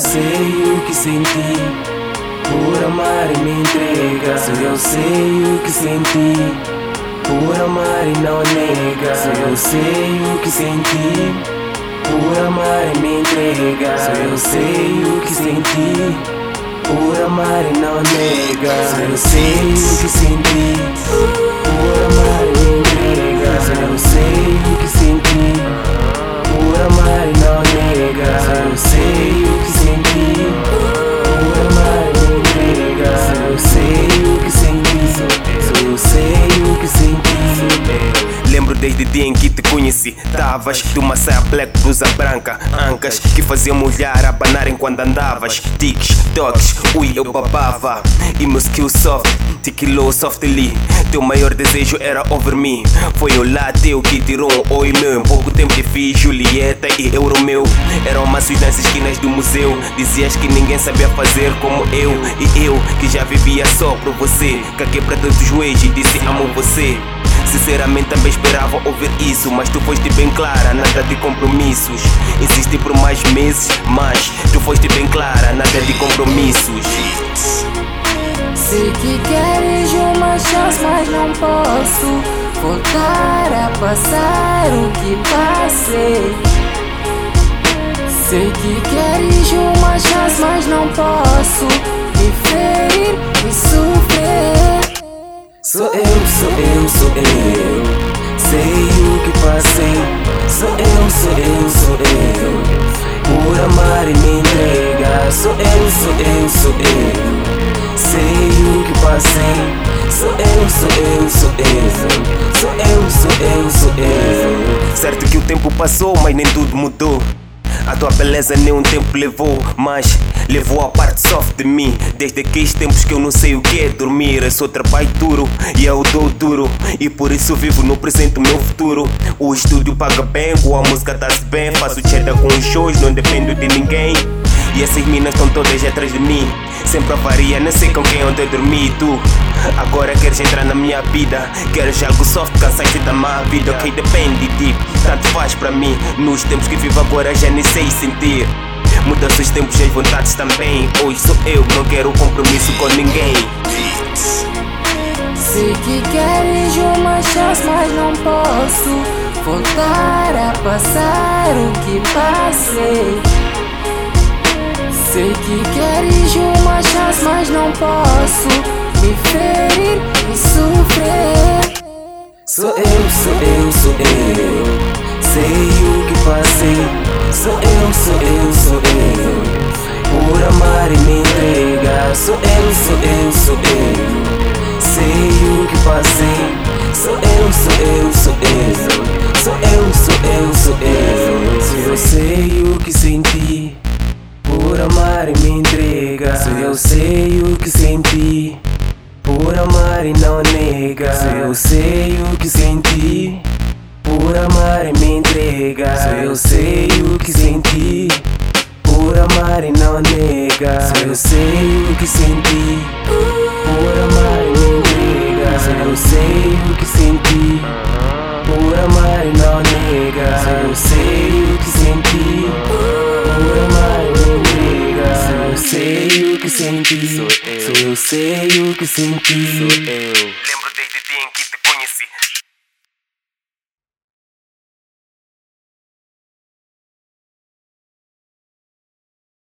sei o que senti. Por amar e me entrega Só eu sei o que senti. Por amar e não nega Só eu sei o que senti. Por amar e me entrega Só eu sei o que senti. Por amar e não nega Só eu sei o que senti. Por amar e me o dia em que te conheci Tavas de uma saia black, blusa branca Ancas que faziam mulher abanarem quando andavas. Tics, toques, ui eu babava. E meu skill soft, tiquilou softly. Teu maior desejo era over me. Foi o lateu que tirou um oi meu. Em pouco tempo te fiz Julieta e eu Romeu Eram maços nas esquinas do museu. Dizias que ninguém sabia fazer como eu. E eu que já vivia só por você. Caguei pra todos os joelhos e disse amo você Sinceramente também esperava ouvir isso Mas tu foste bem clara, nada de compromissos Insisti por mais meses, mas tu foste bem clara, nada de compromissos Sei que queres uma chance, mas não posso voltar a passar o que passei. Sei que queres uma chance, mas não posso me ferir. Sou eu, sou eu, sou eu. Sei o que passei. Sou eu, sou eu, sou eu. Por amar e me entregar. Sou eu, sou eu, sou eu. Sei o que passei. Sou eu, sou eu, sou eu. Sou eu, sou eu, sou eu. Certo que o tempo passou, mas nem tudo mudou a tua beleza nem um tempo levou, mas levou a parte soft de mim. Desde aqueles tempos que eu não sei o que é dormir. Eu sou trabalho duro e eu dou duro. E por isso vivo no presente o meu futuro. O estúdio paga bem, com a música tá-se bem. Faço cheddar com os shows, não dependo de ninguém. E essas minas estão todas atrás de mim. Sempre avaria, não sei com quem ontem dormi. Tu, agora queres entrar na minha vida. Queres algo soft, cansaste da má vida. Ok, depende de ti, tanto faz para mim. Nos tempos que vivo agora já nem sei sentir. Mudanças os tempos e as vontades também. Hoje sou eu, não quero compromisso com ninguém. Sei que queres uma chance, mas não posso voltar a passar o que passei. Sei que queres uma chance, mas não posso me ferir e sofrer. Sou eu, sou eu, sou eu. Sei o que passei. Sou eu, sou eu, sou eu. Por amar e me entregar. Sou eu, sou eu, sou eu. Sei o que passei. Sou eu, sou eu, sou eu. Sou eu, sou eu, sou eu. Se eu sei o que senti. Por amar e me entrega Se eu sei o que senti Por amar e não nega Se eu sei o que senti Por amar e me entrega Se eu sei o que senti. Por amar e não nega Se eu sei o que senti. Por amar e me entrega Se eu sei o que senti. Por amar e não nega Se eu sei o que senti. Por amar e me entrega Se eu sei o que senti. Sou eu. Sei o que senti. Eu.